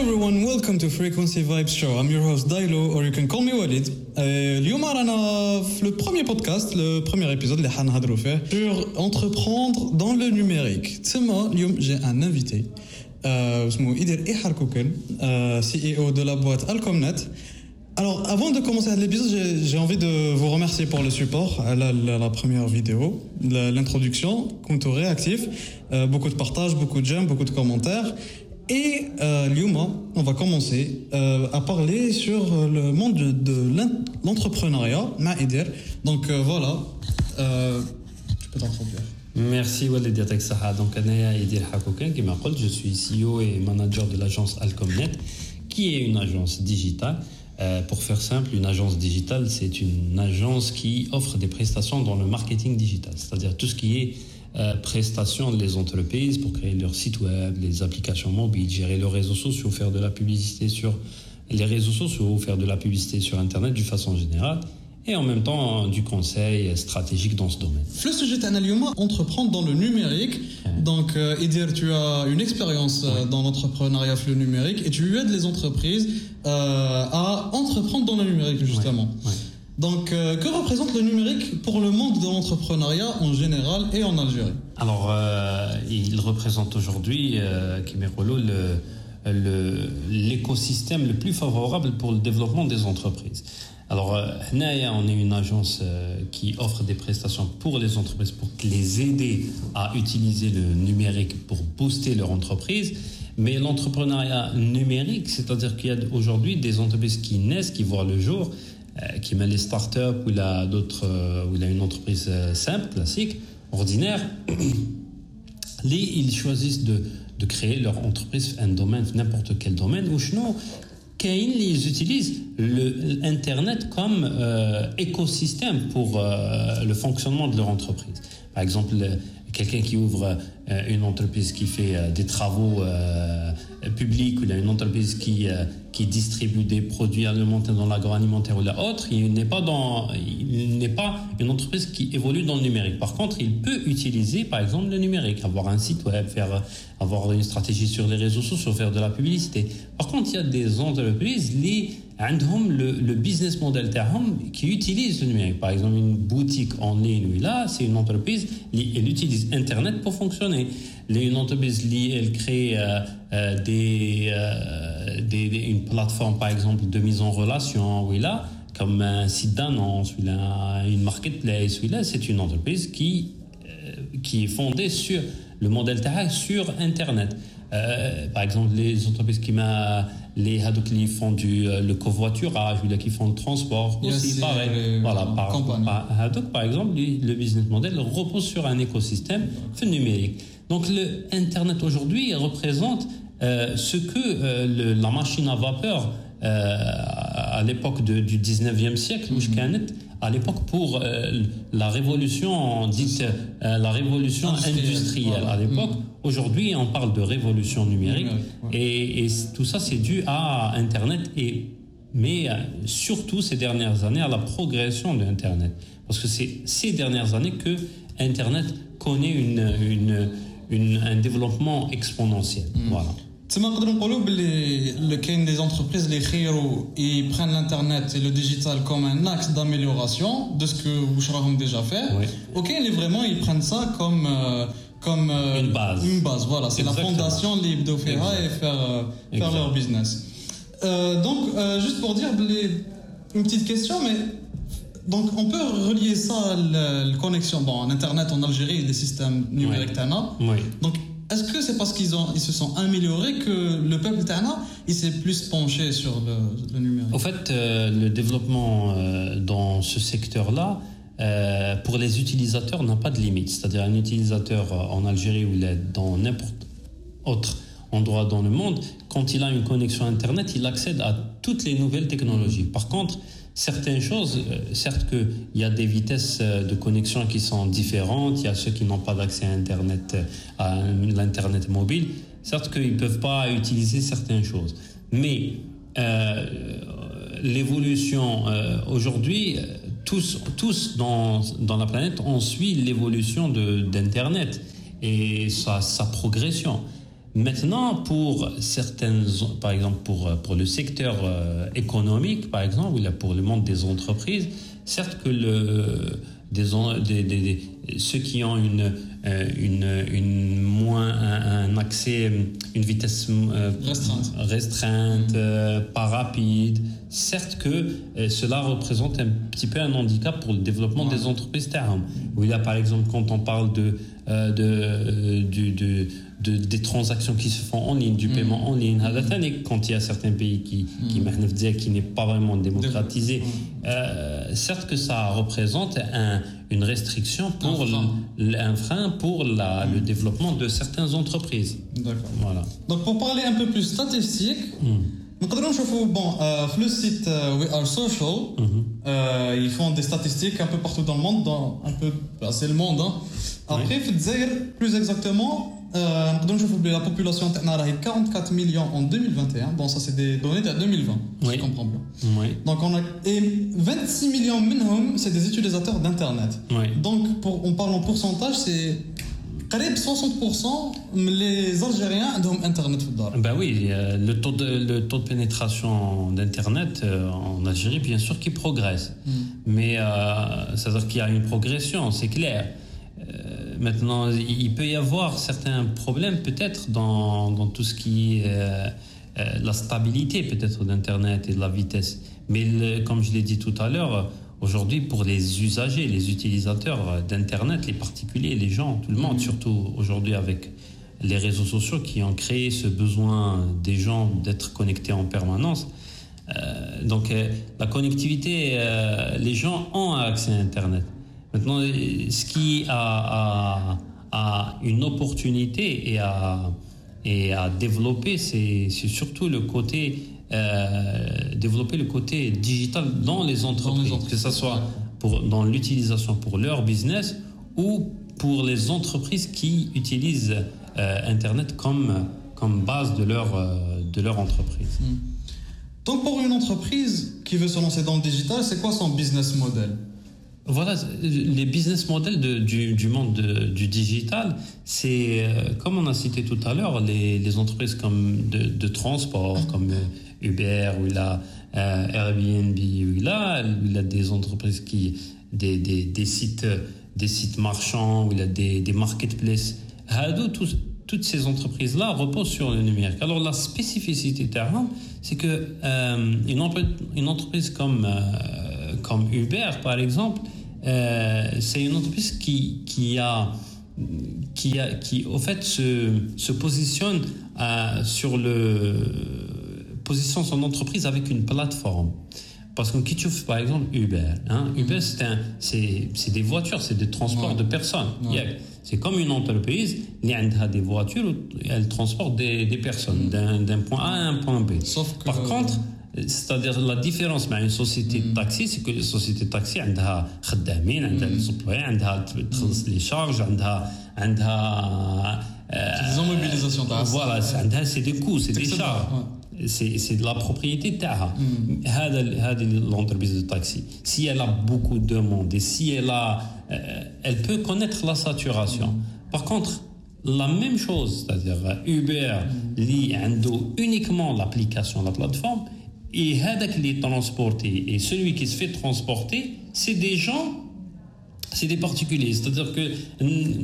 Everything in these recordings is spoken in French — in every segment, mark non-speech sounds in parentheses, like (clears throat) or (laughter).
everyone, welcome to Frequency Vibes Show. I'm your host Dailo, or you can call me Walid. Euh, اليوم رانا في le premier podcast, le premier épisode اللي حنهضروا فيه sur entreprendre dans le numérique. تسمى اليوم j'ai un invité euh, اسمه إيدر إيحار كوكن, euh, CEO de la boîte Alcomnet. Alors, avant de commencer l'épisode, j'ai- j'ai envie de vous remercier pour le support à la, la- la première vidéo, la- l'introduction, compte réactif, euh, beaucoup de partages, beaucoup de j'aime, beaucoup de commentaires. Et euh, on va commencer euh, à parler sur euh, le monde de l'entrepreneuriat, Donc euh, voilà, euh, je peux t'introduire. Merci Walid Yatek Donc, Anaya Edir Hakouken, qui m'appelle. Je suis CEO et manager de l'agence Alcomnet, qui est une agence digitale. Pour faire simple, une agence digitale, c'est une agence qui offre des prestations dans le marketing digital, c'est-à-dire tout ce qui est euh, prestations des entreprises pour créer leur site web, les applications mobiles, gérer leurs réseaux sociaux, faire de la publicité sur les réseaux sociaux, faire de la publicité sur Internet d'une façon générale, et en même temps euh, du conseil stratégique dans ce domaine. Le sujet d'Analiuma, entreprendre dans le numérique. Donc, euh, Idir, tu as une expérience euh, dans l'entrepreneuriat flux numérique et tu aides les entreprises euh, à entreprendre dans le numérique, justement. ouais. Donc, euh, que représente le numérique pour le monde de l'entrepreneuriat en général et en Algérie Alors, euh, il représente aujourd'hui, euh, le, le- l'écosystème le plus favorable pour le développement des entreprises. Alors, euh, Hnaya, on est une agence qui offre des prestations pour les entreprises pour les aider à utiliser le numérique pour booster leur entreprise. Mais l'entrepreneuriat numérique, c'est-à-dire qu'il y a aujourd'hui des entreprises qui naissent, qui voient le jour, qui mettent les startups ou il a d'autres, euh, ou a une entreprise euh, simple, classique, ordinaire. (clears throat) Les, ils choisissent de, de créer leur entreprise, un domaine, n'importe quel domaine, ou sinon, ils utilisent l'Internet comme euh, écosystème pour euh, le fonctionnement de leur entreprise. Par exemple, le- quelqu'un qui ouvre euh, une entreprise qui fait euh, des travaux euh, publics, ou a une entreprise qui, euh, qui distribue des produits alimentaires dans l'agroalimentaire ou la autre, il n'est pas dans, il n'est pas une entreprise qui évolue dans le numérique. Par contre, il peut utiliser, par exemple, le numérique, avoir un site web, faire, avoir une stratégie sur les réseaux sociaux, faire de la publicité. Par contre, il y a des entreprises, les, عندهم le, le business model تاعهم qui utilise le numérique. Par exemple, une boutique en ligne, oui, là, c'est une entreprise, qui- elle utilise Internet pour fonctionner. Les- Une entreprise, qui, elle crée euh, euh, des, euh, des- des- une plateforme, par exemple, de mise en relation, oui, là, comme un site d'annonce, oui, là, une marketplace, oui, là, c'est une entreprise qui euh, qui est fondée sur le modèle TAA sur Internet. Euh, par exemple, les entreprises qui m'a les hados qui font du, euh, le covoiturage, ou là qui font le transport, aussi pareil. Voilà, par, par, exemple, le business model repose sur un écosystème numérique. Donc le Internet aujourd'hui représente euh, ce que euh, la machine à vapeur à l'époque du 19e siècle, mm -hmm. à l'époque pour la révolution dite la révolution industrielle, à l'époque. Aujourd'hui, on parle de révolution numérique, Numérique, ouais. et, et tout ça, c'est dû à Internet et mais euh, surtout ces dernières années à la progression de Internet, parce que c'est ces dernières années que Internet connaît une, une, une- un développement exponentiel. Voilà. تسمى نقدروا نقولوا باللي اللي كاين des entreprises اللي يخيروا ils prennent l'internet et le digital comme un axe d'amélioration de ce que واش راهم déjà fait Oui. ok les vraiment ils prennent ça comme euh, comme euh, une base. Une base, voilà. C'est la fondation libre de Ferra et faire, euh, faire leur business. Euh, donc, juste pour dire les, une petite question, mais donc on peut relier ça à la, connexion. Bon, en Internet en Algérie, il des systèmes numériques oui. oui. Donc, est-ce que c'est parce qu'ils ils se sont améliorés que le peuple Tana il s'est plus penché sur le, le numérique? En fait, le développement dans ce secteur-là, euh, pour les utilisateurs, n'a pas de limite. C'est-à-dire un utilisateur euh, en Algérie ou dans n'importe autre endroit dans le monde, quand il a une connexion Internet, il accède à toutes les nouvelles technologies. Par contre, certaines choses, euh, certes qu'il y a des vitesses de connexion qui sont différentes, il y a ceux qui n'ont pas d'accès à Internet, à l'Internet mobile, certes qu'ils ne peuvent pas utiliser certaines choses. Mais l'évolution aujourd'hui, tous, tous dans, dans la planète, on suit l'évolution d'Internet et sa, progression. Maintenant, pour certaines, par exemple pour, pour le secteur euh, économique, par exemple, ou pour le monde des entreprises, certes que le, des, des, ceux qui ont une, une, une moins un, accès, une vitesse euh, restreinte, restreinte pas rapide, certes que cela représente un petit peu un handicap pour le développement des entreprises termes. Où il y a par exemple quand on parle de, de, du, de de, des transactions qui se font en ligne, du mm. paiement en ligne. Mm. Quand il y a certains pays qui, mm. qui, qui n'est pas vraiment démocratisé, euh, certes que ça représente un, une restriction pour un frein, pour la, le développement de certaines entreprises. D'accord. Voilà. Donc pour parler un peu plus statistique, نقدروا نشوفوا bon euh, le site euh, We Are Social mm-hmm. euh, ils font des statistiques un peu partout dans le monde dans un peu bah, c'est le monde hein. après oui. plus exactement euh, la population est 44 millions en 2021. Bon, ça, c'est des données de 2020. Oui. Je comprends bien. Oui. Donc, on a, et 26 millions minimum, c'est des utilisateurs d'Internet. Oui. Donc, pour, on parle en pourcentage, c'est 60% les Algériens ont Internet. Ben oui, le taux de, le taux de pénétration d'Internet euh, en Algérie, bien sûr, qui progresse. Mm. Mais euh, ça veut dire qu'il y a une progression, c'est clair. Maintenant, il peut y avoir certains problèmes peut-être dans, dans, tout ce qui est euh, euh, la stabilité peut-être d'Internet et de la vitesse. Mais comme je l'ai dit tout à l'heure, aujourd'hui pour les usagers, les utilisateurs d'Internet, les particuliers, les gens, tout le monde, mm. surtout aujourd'hui avec les réseaux sociaux qui ont créé ce besoin des gens d'être connectés en permanence. Euh, donc la connectivité, les gens ont accès à Internet. Maintenant, ce qui a, a, une opportunité et à, et à développer, c'est surtout le côté euh, développer le côté digital dans les entreprises, que ce soit pour, dans l'utilisation pour leur business ou pour les entreprises qui utilisent euh, Internet comme, comme base de leur, euh, de leur entreprise. Hmm. Donc pour une entreprise qui veut se lancer dans le digital, c'est quoi son business model? Voilà, les business models du, monde du digital, c'est, euh, comme on a cité tout à l'heure, les, entreprises comme de, transport, comme euh, Uber, ou la euh, Airbnb, ou il a des entreprises qui, des, des, des, sites, des sites marchands, ou il a des, des marketplaces. toutes ces entreprises-là reposent sur le numérique. Alors la spécificité terrain, c'est que une, une, entreprise comme comme Uber, par exemple, euh, c'est une entreprise qui, qui a qui, a, qui au fait se, se positionne euh, sur le positionne son entreprise avec une plateforme. Parce que qui tu par exemple Uber, hein? Mm-hmm. Uber c'est des voitures, c'est des transports de personnes. C'est comme une entreprise, qui a des voitures, elle transporte des, des personnes mm. d'un point A à un point B. Sauf que, Par contre, c'est-à-dire la différence avec une société de taxi, c'est que les sociétés de taxi ont des عندها des employés, عندها تخلص les charges, عندها عندها des immobilisations Voilà, c'est des coûts, c'est des charges. C'est de la propriété تاعها. هذا l'entreprise de taxi. Si elle a beaucoup de monde et si elle a elle peut connaître la saturation. Par contre, la même chose, c'est-à-dire Uber, li uniquement l'application, la plateforme, et Hadak qui est transporté. Et celui qui se fait transporter, c'est des gens c'est des particuliers c'est-à-dire que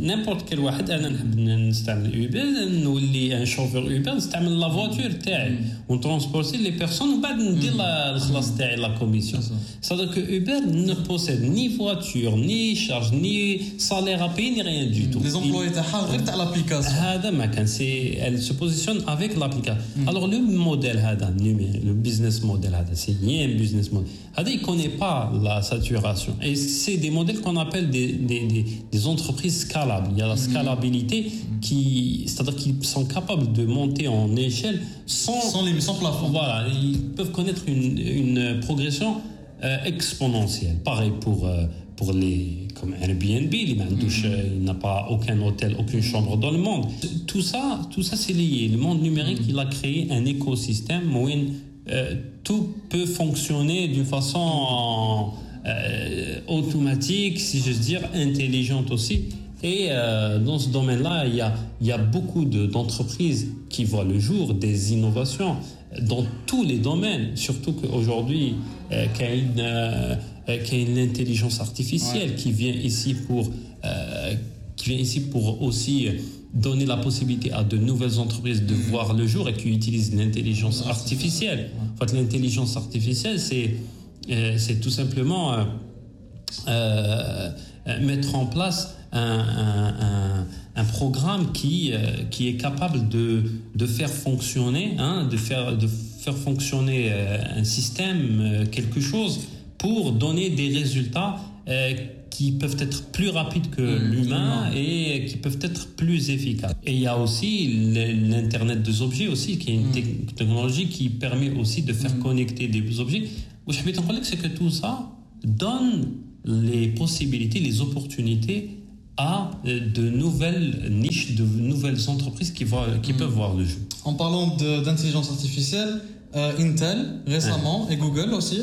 n'importe quel واحد انا نحب نستعمل اوبر نولي ان شوفور اوبر نستعمل لا فواتور تاعي ونترونسبورتي لي بيرسون وبعد ندير الخلاص تاعي لا كوميسيون c'est-à-dire que Uber ne possède ni voiture ni charge ni salaire à payer ni rien du tout les employés تاعها غير تاع l'application هذا ما كان c'est elle se positionne avec l'application alors le modèle هذا le business model هذا c'est un business model هذا il connaît pas la saturation et c'est des modèles qu'on appelle des, des, des, entreprises scalables. Il y a la mhm. scalabilité qui, c'est-à-dire qu'ils sont capables de monter en échelle sans, sans, les, sans plafond. Voilà, ils peuvent connaître une, une progression euh, exponentielle. Pareil pour, euh, pour les comme Airbnb, mhm. euh, il n'a pas aucun hôtel, aucune chambre dans le monde. Tout ça, tout ça c'est lié. Le monde numérique, mhm. il a créé un écosystème où tout peut fonctionner d'une façon euh, automatique, si je veux dire, intelligente aussi. Et euh, dans ce domaine-là, il y a, il y a beaucoup de- d'entreprises qui voient le jour, des innovations dans tous les domaines, surtout qu'aujourd'hui, euh, qu'il y a une, euh, qu'il y a une intelligence artificielle qui vient ici pour qui vient ici pour aussi donner la possibilité à de nouvelles entreprises de voir le jour et qui utilisent l'intelligence artificielle. En fait, l'intelligence artificielle, c'est c'est tout simplement euh, euh, euh, mettre en place un, un- un- un programme qui, qui est capable de, de faire fonctionner, hein, de, faire, de faire fonctionner un système, quelque chose, pour donner des résultats qui peuvent être plus rapides que l'humain et qui peuvent être plus efficaces. Et il y a aussi l'Internet des objets aussi, qui est une tec- technologie qui permet aussi de faire connecter des objets je vais te dire c'est que tout ça donne les possibilités, les opportunités à euh, de nouvelles niches, de nouvelles entreprises qui, voient, qui mm. peuvent voir le jeu. En parlant d'intelligence artificielle, euh, Intel récemment et Google aussi,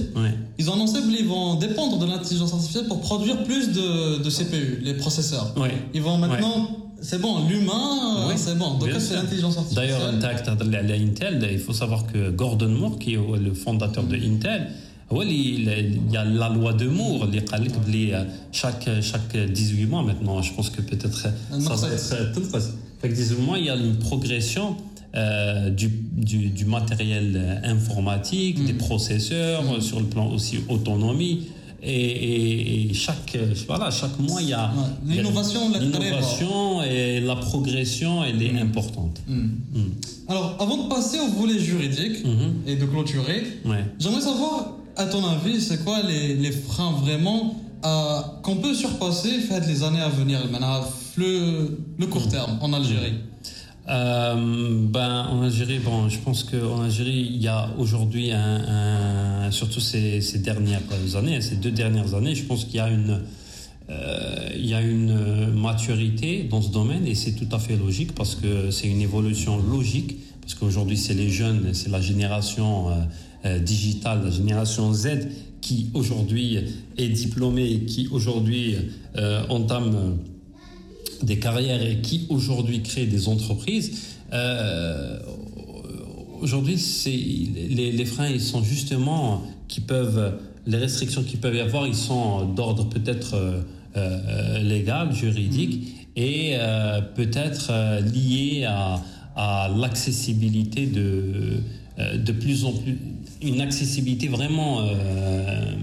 ils ont annoncé qu'ils vont dépendre de l'intelligence artificielle pour produire plus de, CPU, les processeurs. Ils vont maintenant c'est bon, l'humain, euh, c'est bon. Donc, c'est l'intelligence artificielle? D'ailleurs, Intel, il faut savoir que Gordon Moore, qui est le fondateur de Intel, هو اللي- il y a la loi de Moore اللي قال لك بلي chaque chaque 18 mois maintenant, je pense que peut-être ça Non, va ça- être تنقص. Chaque 18 mois, il y a une progression euh, du, du, du matériel euh, informatique, Mm. des processeurs, euh, sur le plan aussi autonomie. Et, et- et chaque, euh, voilà, chaque mois, il y a Ouais. il y a L'innovation, la- l'innovation et la progression, elle est importante. Hmm. Alors, avant de passer au volet juridique Mhm. et de clôturer, Ouais. j'aimerais savoir, à ton avis, c'est quoi les, freins vraiment qu'on peut surpasser faire les années à venir, le, le court terme en Algérie? Euh, ben, en Algérie, bon, je pense qu'en Algérie, il y a aujourd'hui, surtout ces, ces dernières années, ces deux dernières années, je pense qu'il y a une, euh, il y a une maturité dans ce domaine et c'est tout à fait logique parce que c'est une évolution logique parce qu'aujourd'hui c'est les jeunes, c'est la génération euh, euh, digitale, la génération Z qui aujourd'hui est diplômée et qui aujourd'hui euh, entame des carrières et qui aujourd'hui créent des entreprises. Euh, aujourd'hui, c'est les, les freins, ils sont justement qui peuvent les restrictions qui peuvent y avoir, ils sont d'ordre peut-être légal, juridique et euh, peut-être liés à, à l'accessibilité de euh, de plus en plus une accessibilité vraiment euh,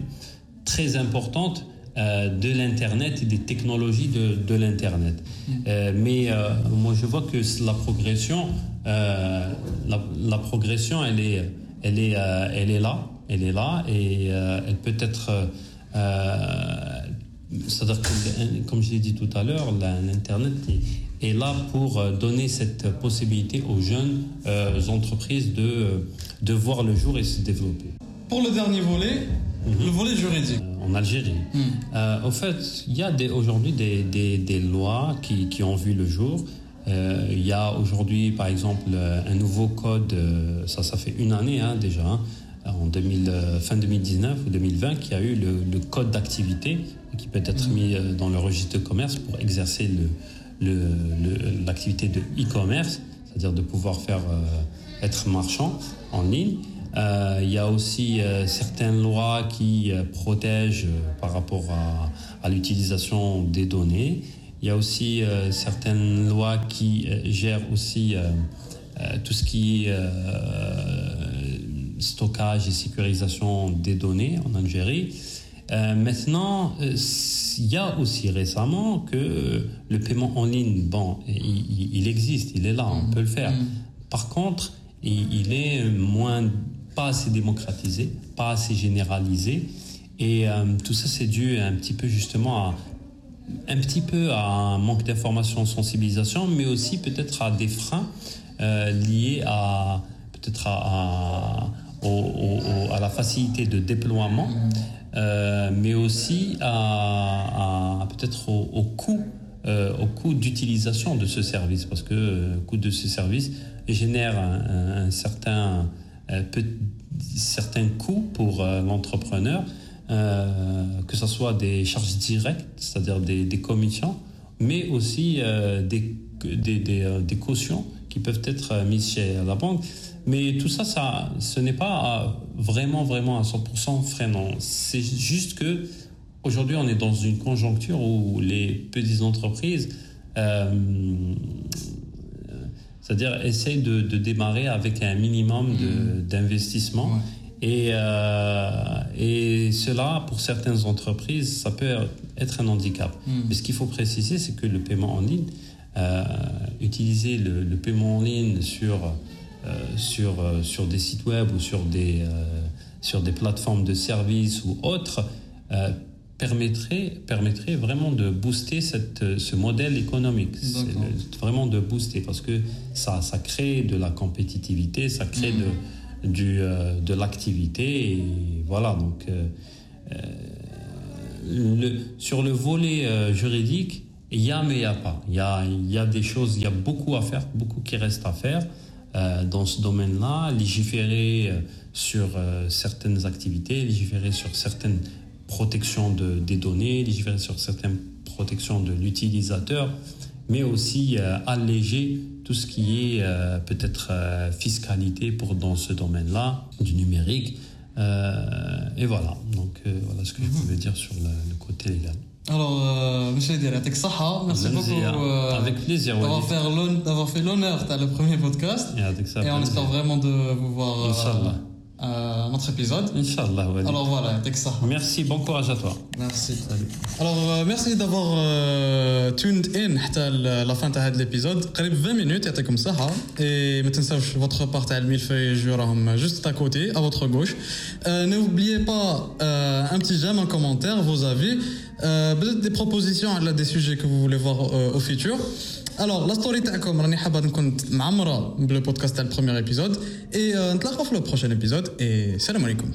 très importante euh, de l'Internet et des technologies de, de l'Internet. Euh, mais moi, je vois que la progression, la, la progression, elle est, elle, est, elle est là, elle est là et elle peut être... c'est-à-dire que, comme je l'ai dit tout à l'heure, l'Internet est, là pour euh, donner cette possibilité aux jeunes euh, entreprises de, de voir le jour et se développer. Pour le dernier volet, le volet juridique. Euh, en Algérie. Euh, au fait, il y a aujourd'hui des, des- des lois qui, qui ont vu le jour. Euh, il y a aujourd'hui, par exemple, euh, un nouveau code, euh, ça, ça fait une année hein, déjà, hein, en 2000, euh, fin 2019 ou 2020, qui a eu le, le code d'activité qui peut être mis euh, dans le registre de commerce pour exercer le- l'activité de e-commerce, c'est-à-dire de pouvoir faire euh, être marchand en ligne. Euh, il y a aussi euh, certaines lois qui protègent par rapport à, à l'utilisation des données. Il y a aussi certaines lois qui gèrent aussi tout ce qui est stockage et sécurisation des données en Algérie. Euh, maintenant, euh, il y a aussi récemment que le paiement en ligne, bon, il, existe, il est là, on peut le faire. Par contre, il, il est moins, pas assez démocratisé, pas assez généralisé. Et euh, tout ça, c'est dû un petit peu justement à, un petit peu à un manque d'information, sensibilisation, mais aussi peut-être à des freins euh, liés à peut-être à, à- au- au- au- à la facilité de déploiement, euh, mais aussi à, peut-être au, coût, euh, au coût d'utilisation de ce service, parce que euh, le coût de ce service génère un, un- certain, euh, peu- certains coûts pour euh, l'entrepreneur, euh, que ce soit des charges directes, c'est-à-dire des, commissions, mais aussi des, des, des, cautions qui peuvent être mises chez la banque. Mais tout ça, ça ce n'est pas vraiment, vraiment à 100% freinant. C'est juste que aujourd'hui, on est dans une conjoncture où les petites entreprises euh, c'est-à-dire essayer de, démarrer avec un minimum mmh. d'investissement. Et, euh, et cela, pour certaines entreprises, ça peut être un handicap. Mmh. Mais ce qu'il faut préciser, c'est que le paiement en ligne, euh, utiliser le, paiement en ligne sur, sur, sur des sites web ou sur des, sur des plateformes de services ou autres, permettrait, permettrait vraiment de booster cette, ce modèle économique. vraiment de booster parce que ça, ça crée de la compétitivité, ça crée de, mm. du, euh, de l'activité. Et voilà, donc euh, euh, le, sur le volet juridique, il y a mais il n'y a pas. Il y a, il y a des choses, il y a beaucoup à faire, beaucoup qui reste à faire dans ce domaine-là. Légiférer sur certaines activités, légiférer sur certaines protection de, des données, légiférer sur certaines protections de l'utilisateur, mais aussi euh, alléger tout ce qui est euh, peut-être euh, fiscalité pour dans ce domaine-là du numérique. et voilà, donc voilà ce que je mhm. pouvais dire sur le, côté légal. Alors, euh, monsieur Diratek Saha, merci beaucoup Avec plaisir, d'avoir fait l'honneur de le premier podcast. Et, on espère vraiment de vous voir euh, notre épisode. Inch'Allah. Alors voilà, ça. Merci, bon courage à toi. Merci. Salut. Alors euh, merci d'avoir euh, tuned in à la fin de l'épisode. Près 20 minutes, et comme ça. Hein. Et maintenant, votre partage millefeuille, je vais juste à côté, à votre gauche. Euh, n'oubliez pas euh, un petit j'aime, un commentaire, vos avis, euh, peut-être des propositions, hein, là, des sujets que vous voulez voir au futur. Alors, la story تاعكم راني حابه نكون معمره بالبودكاست تاع البروميير ايبيزود اي نتلاقاو في لو بروشين ايبيزود اي السلام عليكم